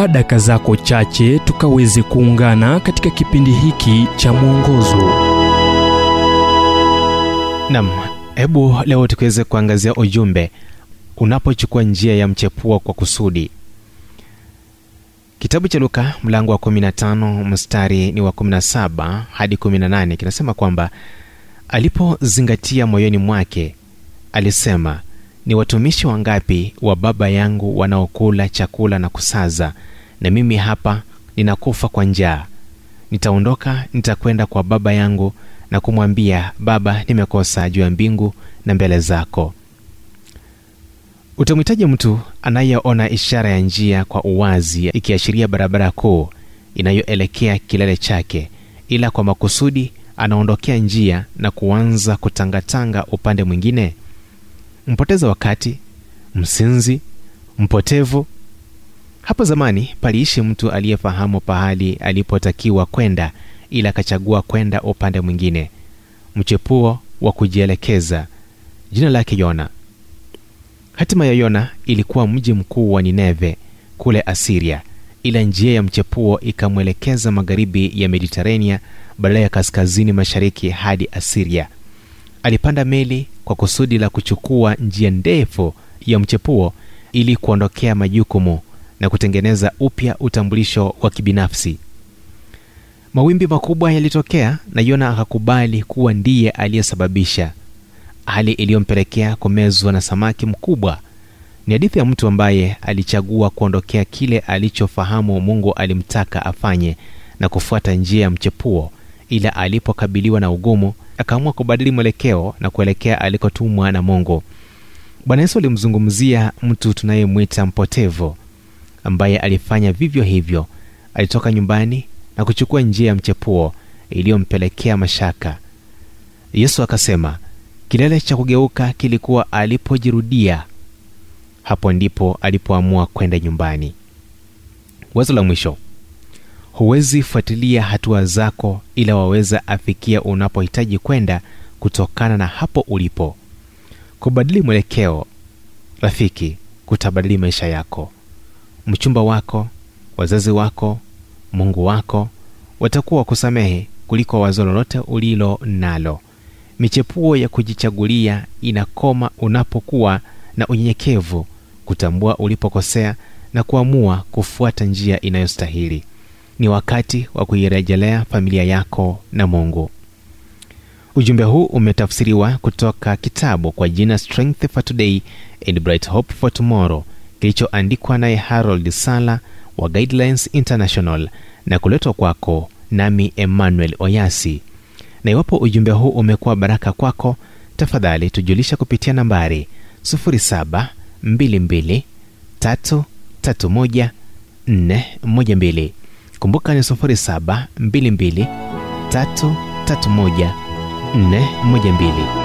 chukua daka zako chache tukaweze kuungana katika kipindi hiki cha mwongozo. Nam hebu leo tukiweze kuangazia ujumbe. Unapochukua njia ya mchepuo kwa kusudi. Kitabu cha luka mlango wa 15 mstari ni wa 17 hadi 18 kinasema kwamba alipozingatia moyoni mwake alisema ni watumishi wangapi wa baba yangu wanaokula chakula na kusaza? Na mimi hapa ninakufa kwa njaa. Nitaondoka nitakwenda kwa baba yangu na kumwambia baba nimekosa juu ya mbingu na mbele zako utamhitaji mtu anayeona ishara ya njia kwa uwazi ikiashiria barabara kuu inayoelekea kilele chake ila kwa makusudi anaondokea njia na kuanza kutangatanga upande mwingine mpoteza wakati msinzi mpotevu. Hapo zamani paliishi mtu aliyefahamu pahali alipotakiwa kwenda ila akachagua kwenda upande mwingine. Mchepuo wa kujielekeza. Jina lake yona. Hatima ya yona ilikuwa mji mkuu wa nineve kule asiria ila njia ya mchepuo ikamwelekeza magharibi ya mediterania badala ya kaskazini mashariki hadi asiria. Alipanda meli kwa kusudi la kuchukua njia ndefu ya mchepuo ili kuondokea majukumu na kutengeneza upya utambulisho wa kibinafsi. Mawimbi makubwa yalitokea na yona akakubali kuwa ndiye aliyesababisha. Hali iliyompelekea kumezwa na samaki mkubwa. Ni hadithi ya mtu ambaye alichagua kuondokea kile alichofahamu mungu alimtaka afanye na kufuata njia ya mchepuo ila alipokabiliwa na ugumu akaamua kubadili mwelekeo na kuelekea alikotumwa na mungu. Bwana yesu alimzungumzia mtu tunayemwita mpotevu ambaye alifanya vivyo hivyo. Alitoka nyumbani na kuchukua njia ya mchepuo iliyompelekea mashaka. Yesu akasema kilele cha kugeuka kilikuwa alipojirudia. Hapo ndipo alipoamua kwenda nyumbani. Wazo la mwisho huwezi fuatilia hatua zako ila waweza afikia unapohitaji kwenda kutokana na hapo ulipo. Kubadili mwelekeo rafiki kutabadili maisha yako. Mchumba wako wazazi wako mungu wako watakuwa wakusamehe kuliko wazo lolote ulilo nalo. Michepuo ya kujichagulia inakoma unapokuwa na unyenyekevu kutambua ulipokosea na kuamua kufuata njia inayostahili ni wakati wa kuirejelea familia yako na mungu. Ujumbe huu umetafsiriwa kutoka kitabu kwa jina strength for today and bright hope for tomorrow kilichoandikwa naye harold sala wa guidelines international na kuletwa kwako nami emmanuel oyasi. Na iwapo ujumbe huu umekuwa baraka kwako tafadhali tujulisha kupitia nambari 722 kumbuka ni 722 331 412